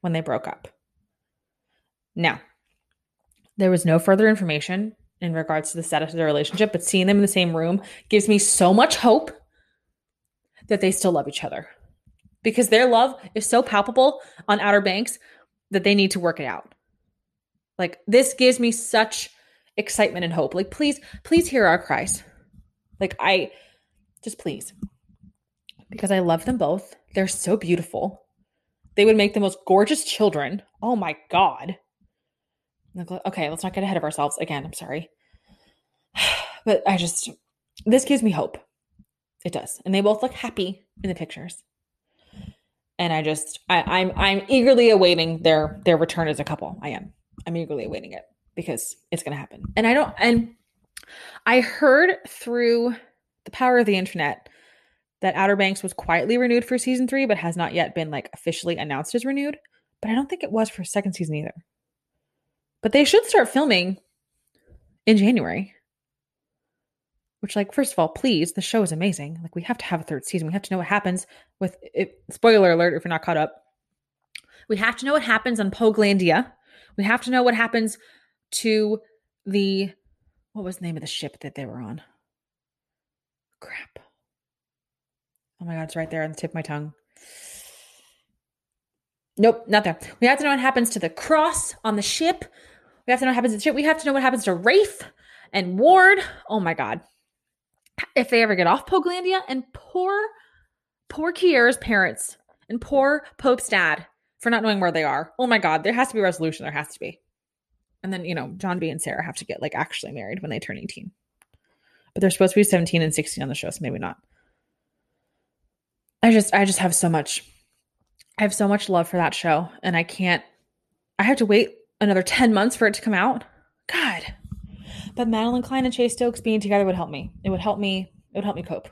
when they broke up. Now, there was no further information in regards to the status of their relationship, but seeing them in the same room gives me so much hope that they still love each other because their love is so palpable on Outer Banks that they need to work it out. Like, this gives me such excitement and hope. Like, please, please hear our cries. Like, I just please. Because I love them both. They're so beautiful. They would make the most gorgeous children. Oh my God. Okay, let's not get ahead of ourselves. Again, I'm sorry. But I just, this gives me hope. It does. And they both look happy in the pictures. And I just, I, I'm, I'm eagerly awaiting their, their return as a couple. I am. I'm eagerly awaiting it because it's to happen. And I don't, and I heard through the power of the internet that Outer Banks was quietly renewed for season three, but has not yet been like officially announced as renewed. But I don't think it was for second season either. But they should start filming in January. Which, like, first of all, please, the show is amazing. Like, we have to have a third season. We have to know what happens with it. Spoiler alert if you're not caught up. We have to know what happens on Poguelandia. We have to know what happens to the what was the name of the ship that they were on? Crap. Oh my God, it's right there on the tip of my tongue. Nope, not there. We have to know what happens to the cross on the ship. We have to know what happens to the ship. We have to know what happens to Rafe and Ward. Oh my God. If they ever get off Poguelandia and poor, poor Kiara's parents and poor Pope's dad for not knowing where they are. Oh my God, there has to be resolution. There has to be. And then, you know, John B and Sarah have to get like actually married when they turn 18 but they're supposed to be 17 and 16 on the show, so maybe not. I just I just have so much I have so much love for that show and I can't I have to wait another 10 months for it to come out. God. But Madelyn Cline and Chase Stokes being together would help me. It would help me it would help me cope.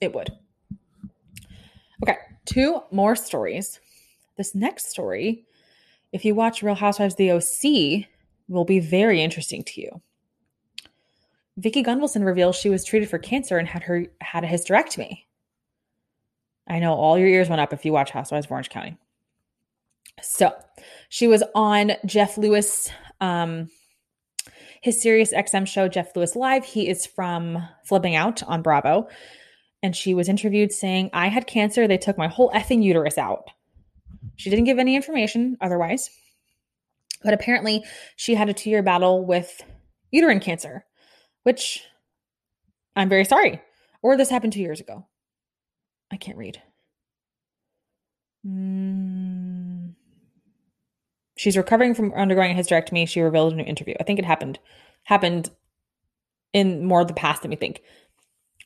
It would. Okay, two more stories. This next story, if you watch Real Housewives the OC, will be very interesting to you. Vicki Gunvalson reveals she was treated for cancer and had her had a hysterectomy. I know all your ears went up if you watch Housewives of Orange County. So she was on Jeff Lewis, um, his Sirius XM show, Jeff Lewis Live. He is from Flipping Out on Bravo. And she was interviewed saying, I had cancer. They took my whole effing uterus out. She didn't give any information otherwise. But apparently, she had a two year battle with uterine cancer which I'm very sorry. Or this happened two years ago. I can't read. Mm. She's recovering from undergoing a hysterectomy. She revealed in an interview. I think it happened happened in more of the past than we think.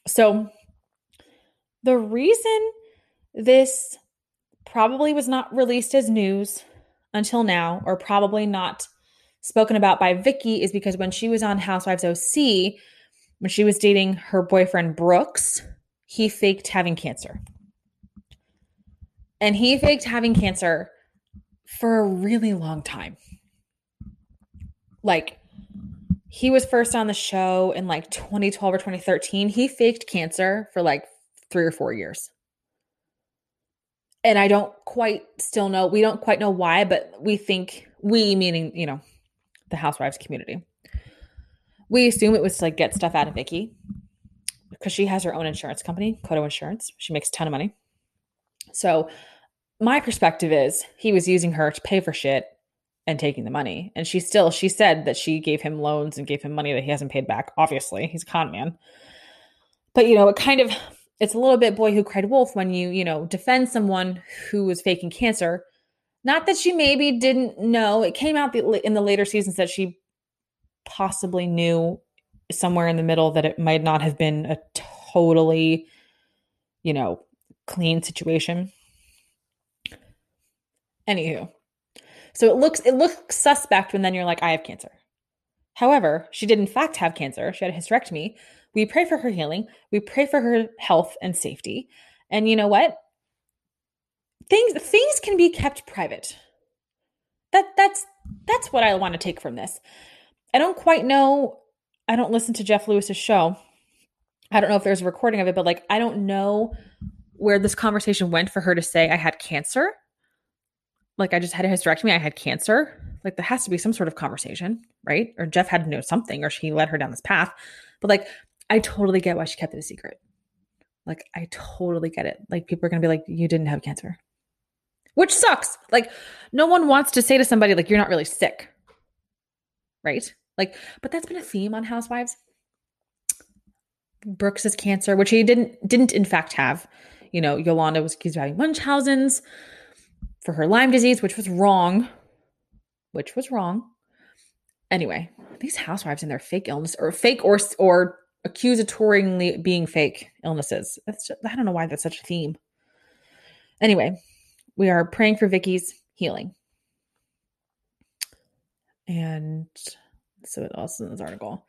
So the reason this probably was not released as news until now, or probably not spoken about by Vicki, is because when she was on Housewives OC, when she was dating her boyfriend Brooks, he faked having cancer. And he faked having cancer for a really long time. Like, he was first on the show in like 2012 or 2013. He faked cancer for like three or four years. And I don't quite still know, we don't quite know why, but we think, we meaning, you know, the housewives community, we assume it was to like get stuff out of Vicki because she has her own insurance company, Coto Insurance. She makes a ton of money. So my perspective is he was using her to pay for shit and taking the money. And she still she said that she gave him loans and gave him money that he hasn't paid back. Obviously, he's a con man. But you know, it kind of it's a little bit boy who cried wolf when you, you know, defend someone who was faking cancer. Not that she maybe didn't know. It came out in the later seasons that she possibly knew somewhere in the middle that it might not have been a totally, you know, clean situation. Anywho, so it looks it looks suspect when then you're like, I have cancer. However, she did in fact have cancer. She had a hysterectomy. We pray for her healing. We pray for her health and safety. And you know what? Things things can be kept private. That that's that's what I want to take from this. I don't quite know. I don't listen to Jeff Lewis's show. I don't know if there's a recording of it, but like I don't know where this conversation went for her to say I had cancer like I just had a hysterectomy, I had cancer. Like there has to be some sort of conversation, right? Or Jeff had to know something, or she led her down this path. But like, I totally get why she kept it a secret. Like, I totally get it. Like, people are gonna be like, you didn't have cancer, which sucks. Like, no one wants to say to somebody, like, you're not really sick, right? Like, but that's been a theme on Housewives. Brooks's cancer, which he didn't didn't in fact have. You know, Yolanda was accused of having Munchausen's for her Lyme disease, which was wrong. Which was wrong. Anyway, these housewives and their fake illness or fake or or accusatorily being fake illnesses. That's just, I don't know why that's such a theme. Anyway, we are praying for Vicki's healing. And so what else in this article?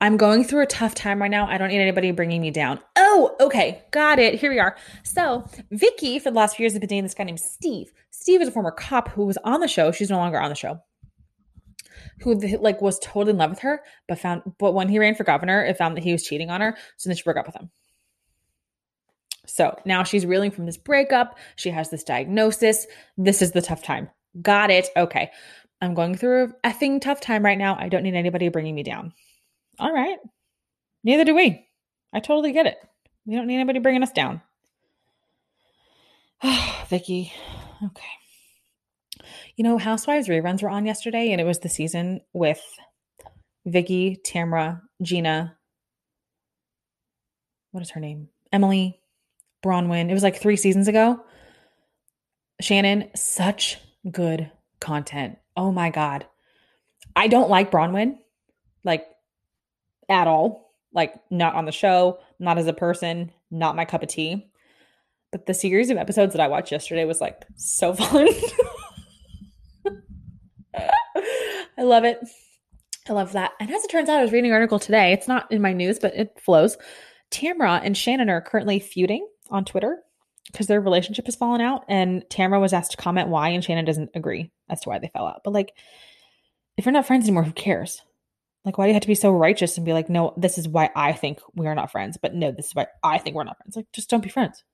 I'm going through a tough time right now. I don't need anybody bringing me down. Oh, okay. Got it. Here we are. So, Vicki, for the last few years, has been dating this guy named Steve. Steve is a former cop who was on the show. She's no longer on the show. Who like was totally in love with her, but found but when he ran for governor, it found that he was cheating on her. So then she broke up with him. So now she's reeling from this breakup. She has this diagnosis. This is the tough time. Got it. Okay. I'm going through a effing tough time right now. I don't need anybody bringing me down. All right. Neither do we. I totally get it. We don't need anybody bringing us down. Vicki. Okay. You know, Housewives reruns were on yesterday, and it was the season with Vicki, Tamra, Gina. What is her name? Emily, Braunwyn. It was like three seasons ago. Shannon, such good content. Oh my God. I don't like Braunwyn, Like, at all. Like, not on the show, not as a person, not my cup of tea. But the series of episodes that I watched yesterday was like so fun. I love it. I love that. And as it turns out, I was reading an article today. It's not in my news, but it flows. Tamra and Shannon are currently feuding on Twitter because their relationship has fallen out. And Tamra was asked to comment why, and Shannon doesn't agree as to why they fell out. But like, if you're not friends anymore, who cares? Like, why do you have to be so righteous and be like, no, this is why I think we are not friends, but no, this is why I think we're not friends. Like, just don't be friends.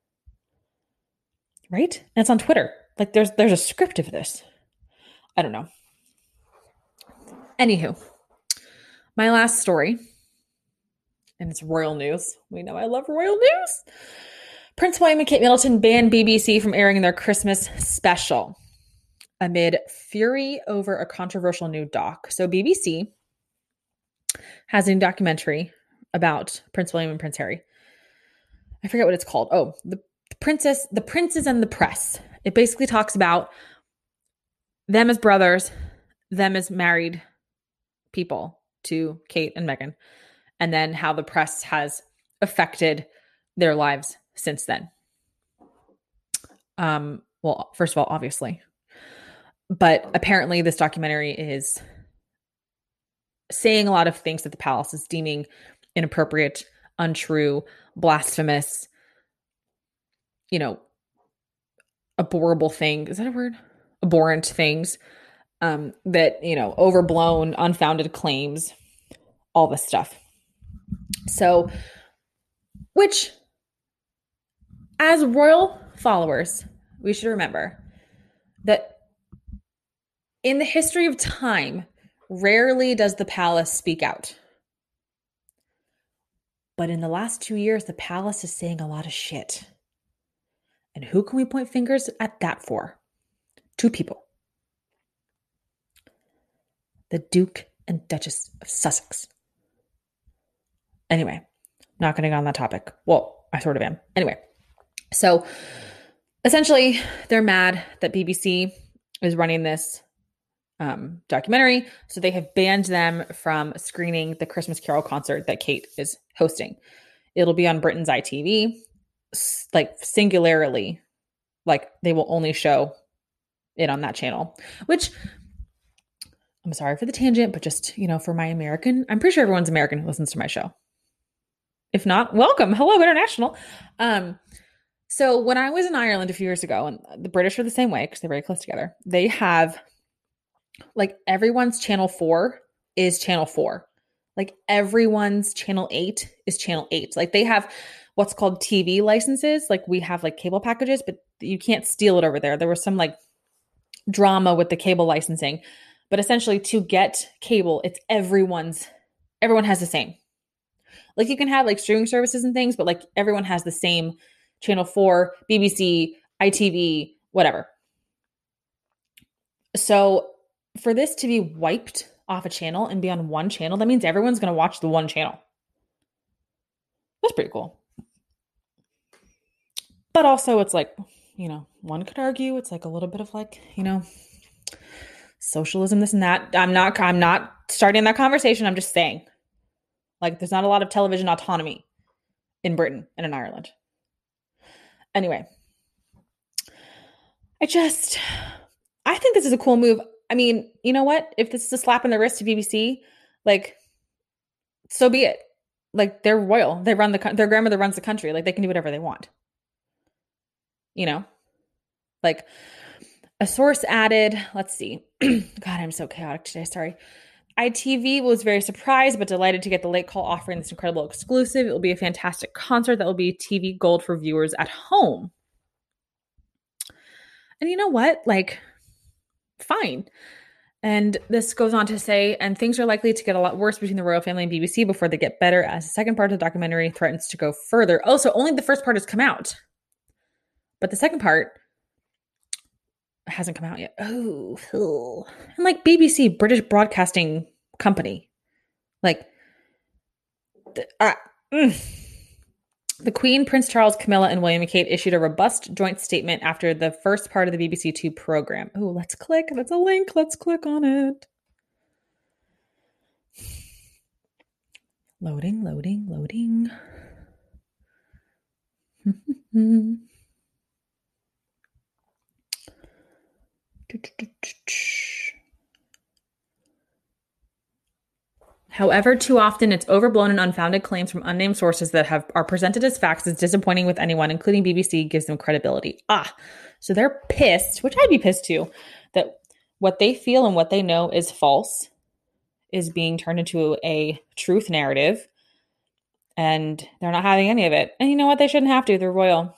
Right? And it's on Twitter. Like there's there's a script of this. I don't know. Anywho, my last story, and it's royal news. We know I love royal news. Prince William and Kate Middleton banned BBC from airing their Christmas special amid fury over a controversial new doc. So BBC has a documentary about Prince William and Prince Harry. I forget what it's called. Oh, the princess, the princes and the press. It basically talks about them as brothers, them as married people to Kate and Meghan, and then how the press has affected their lives since then. Um, well, first of all, obviously, but apparently, this documentary is saying a lot of things that the palace is deeming inappropriate, untrue, blasphemous, you know, abhorrible thing. Is that a word? Abhorrent things um, that, you know, overblown, unfounded claims, all this stuff. So, which, as royal followers, we should remember that in the history of time, rarely does the palace speak out. But in the last two years, the palace is saying a lot of shit. And who can we point fingers at that for? Two people the Duke and Duchess of Sussex. Anyway, not going to go on that topic. Well, I sort of am. Anyway, so essentially, they're mad that BBC is running this um, documentary. So they have banned them from screening the Christmas Carol concert that Kate is hosting. It'll be on Britain's ITV, like singularly, like they will only show it on that channel, which I'm sorry for the tangent, but just, you know, for my American, I'm pretty sure everyone's American who listens to my show. If not, welcome. Hello, international. Um, so when I was in Ireland a few years ago, and the British are the same way because they're very close together, they have like everyone's channel four is channel four. Like everyone's channel eight is channel eight. Like they have what's called TV licenses. Like we have like cable packages, but you can't steal it over there. There was some like drama with the cable licensing. But essentially to get cable, it's everyone's everyone has the same. Like you can have like streaming services and things, but like everyone has the same channel 4, BBC, ITV, whatever. So for this to be wiped off a channel and be on one channel, that means everyone's going to watch the one channel. That's pretty cool. But also, it's like, you know, one could argue it's like a little bit of like, you know, socialism, this and that. I'm not, I'm not starting that conversation. I'm just saying, like, there's not a lot of television autonomy in Britain and in Ireland. Anyway, I just, I think this is a cool move. I mean, you know what? If this is a slap in the wrist to BBC, like, so be it. Like, they're royal. They run the their grandmother runs the country. Like, they can do whatever they want. You know, like a source added. Let's see. God, I'm so chaotic today. Sorry. ITV was very surprised but delighted to get the late call offering this incredible exclusive. It will be a fantastic concert that will be TV gold for viewers at home. And you know what? Like, fine. And this goes on to say, and things are likely to get a lot worse between the royal family and BBC before they get better, as the second part of the documentary threatens to go further. Oh, so only the first part has come out. But the second part hasn't come out yet. Oh, and like BBC, British Broadcasting Company, like, the, uh, mm. The Queen, Prince Charles, Camilla, and William and Kate issued a robust joint statement after the first part of the BBC Two program. Oh, let's click. That's a link. Let's click on it. Loading, loading, loading. However, too often it's overblown and unfounded claims from unnamed sources that have are presented as facts is disappointing with anyone, including BBC, gives them credibility. Ah, so they're pissed, which I'd be pissed too, that what they feel and what they know is false is being turned into a truth narrative, and they're not having any of it. And you know what? They shouldn't have to. They're royal.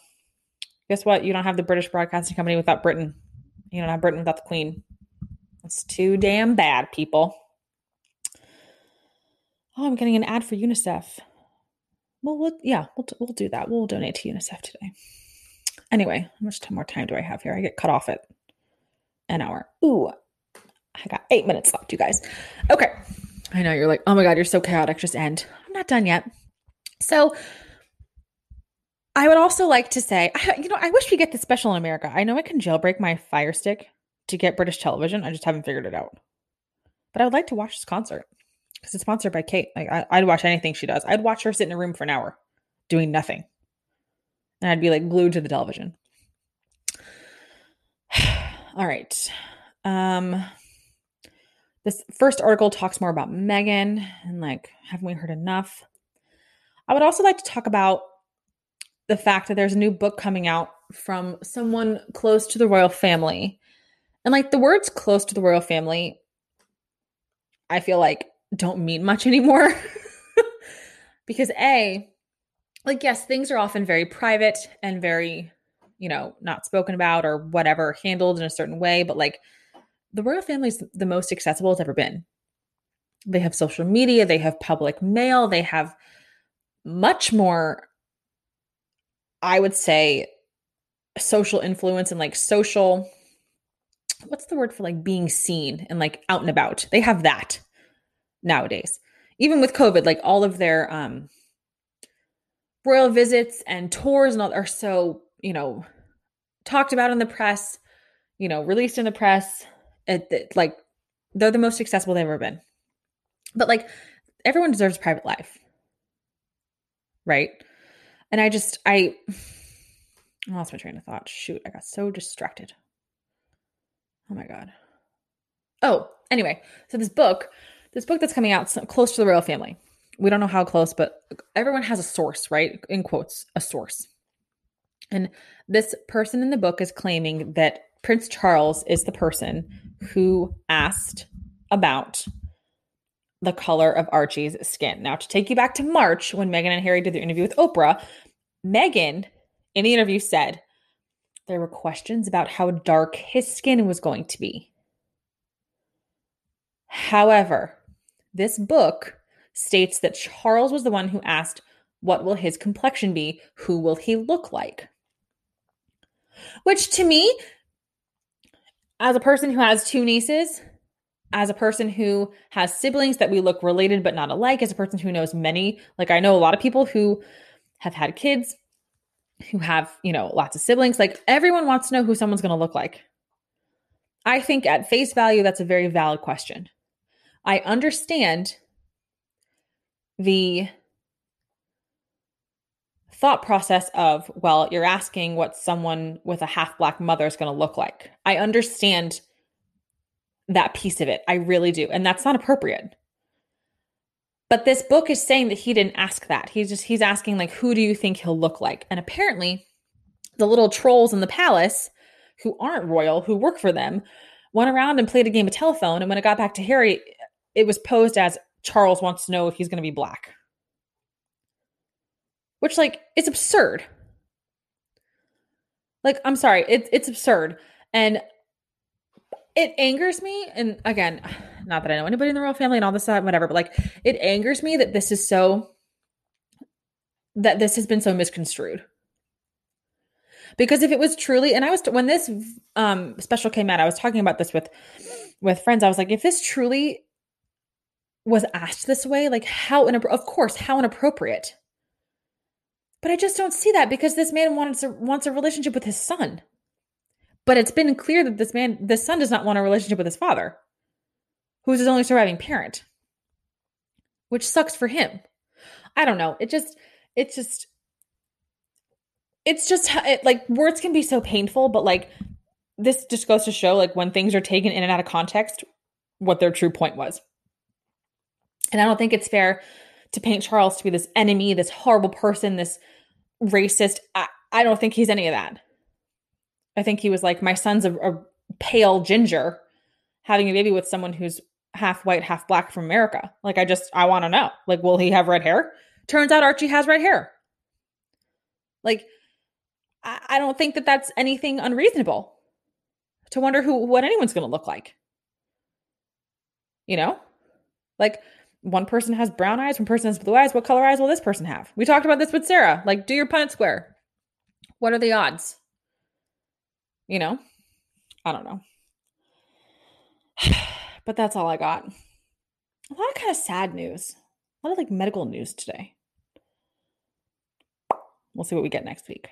Guess what? You don't have the British Broadcasting Company without Britain. You don't have Britain without the Queen. It's too damn bad, people. Oh, I'm getting an ad for UNICEF. Well, we'll yeah, we'll, we'll do that. We'll donate to UNICEF today. Anyway, how much more time do I have here? I get cut off at an hour. Ooh, I got eight minutes left, you guys. Okay. I know you're like, oh my God, you're so chaotic. Just end. I'm not done yet. So I would also like to say, you know, I wish we get this special in America. I know I can jailbreak my Fire Stick to get British television. I just haven't figured it out. But I would like to watch this concert because it's sponsored by Kate. Like I, would watch anything she does. I'd watch her sit in a room for an hour doing nothing, and I'd be like glued to the television. All right. Um, this first article talks more about Meghan and like, haven't we heard enough? I would also like to talk about the fact that there's a new book coming out from someone close to the royal family. And like the words close to the royal family, I feel like don't mean much anymore. because A, like, yes, things are often very private and very, you know, not spoken about or whatever, handled in a certain way. But like the royal family is the most accessible it's ever been. They have social media, they have public mail, they have much more, I would say, social influence and like social what's the word for like being seen and like out and about? They have that nowadays. Even with covid like all of their um royal visits and tours and all are so you know talked about in the press you know released in the press it, it, like they're the most accessible they've ever been. But like everyone deserves private life. Right and i just i I lost my train of thought. Shoot, I got so distracted. Oh my god. Oh, anyway, so this book, this book that's coming out close to the royal family. We don't know how close, but everyone has a source, right? In quotes, a source. And this person in the book is claiming that Prince Charles is the person who asked about the color of Archie's skin. Now, to take you back to March when Meghan and Harry did their interview with Oprah, Meghan in the interview said there were questions about how dark his skin was going to be. However, this book states that Charles was the one who asked, What will his complexion be? Who will he look like? Which to me, as a person who has two nieces, as a person who has siblings that we look related but not alike, as a person who knows many, like I know a lot of people who have had kids who have, you know, lots of siblings. Like everyone wants to know who someone's going to look like. I think at face value, that's a very valid question. I understand the thought process of, well, you're asking what someone with a half black mother is going to look like. I understand that piece of it. I really do. And that's not appropriate. But this book is saying that he didn't ask that. He's just he's asking like who do you think he'll look like? And apparently the little trolls in the palace who aren't royal, who work for them, went around and played a game of telephone and when it got back to Harry, it was posed as Charles wants to know if he's going to be black. Which like it's absurd. Like I'm sorry, it's it's absurd. And it angers me and again not that i know anybody in the royal family and all this and whatever but like it angers me that this is so that this has been so misconstrued. Because if it was truly and i was when this um special came out i was talking about this with with friends. I was like if this truly was asked this way like how inappro- of course how inappropriate. But i just don't see that because this man wants a, wants a relationship with his son but it's been clear that this man, this son does not want a relationship with his father, who's his only surviving parent, which sucks for him. I don't know. It just, it's just, it's just it, like words can be so painful, but like this just goes to show like when things are taken in and out of context, what their true point was. And I don't think it's fair to paint Charles to be this enemy, this horrible person, this racist. I, I don't think he's any of that. I think he was like, my son's a, a pale ginger having a baby with someone who's half white, half black from America. Like, I just, I want to know. Like, will he have red hair? Turns out Archie has red hair. Like, I, I don't think that that's anything unreasonable to wonder who, what anyone's going to look like. You know? Like, one person has brown eyes, one person has blue eyes. What color eyes will this person have? We talked about this with Sarah. Like, do your Punnett square. What are the odds? You know? I don't know. but that's all I got. a lot of kind of sad news, a lot of like medical news today. We'll see what we get next week.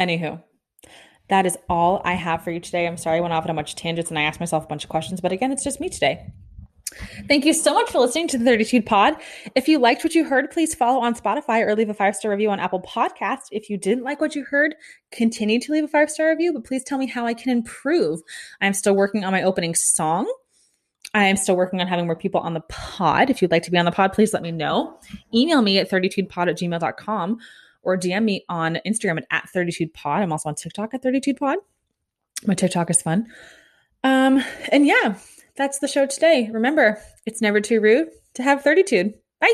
Anywho, that is all I have for you today. I'm sorry I went off on a bunch of tangents and I asked myself a bunch of questions, but again, it's just me today. Thank you so much for listening to the 32 Pod. If you liked what you heard, please follow on Spotify or leave a five star review on Apple Podcast. If you didn't like what you heard, continue to leave a five star review, but please tell me how I can improve. I'm still working on my opening song. I am still working on having more people on the pod. If you'd like to be on the pod, please let me know. Email me at 32pod at gmail.com or DM me on Instagram at, at 32pod. I'm also on TikTok at 32pod. My TikTok is fun. Um, and yeah, that's the show today. Remember, it's never too rude to have 32. Bye.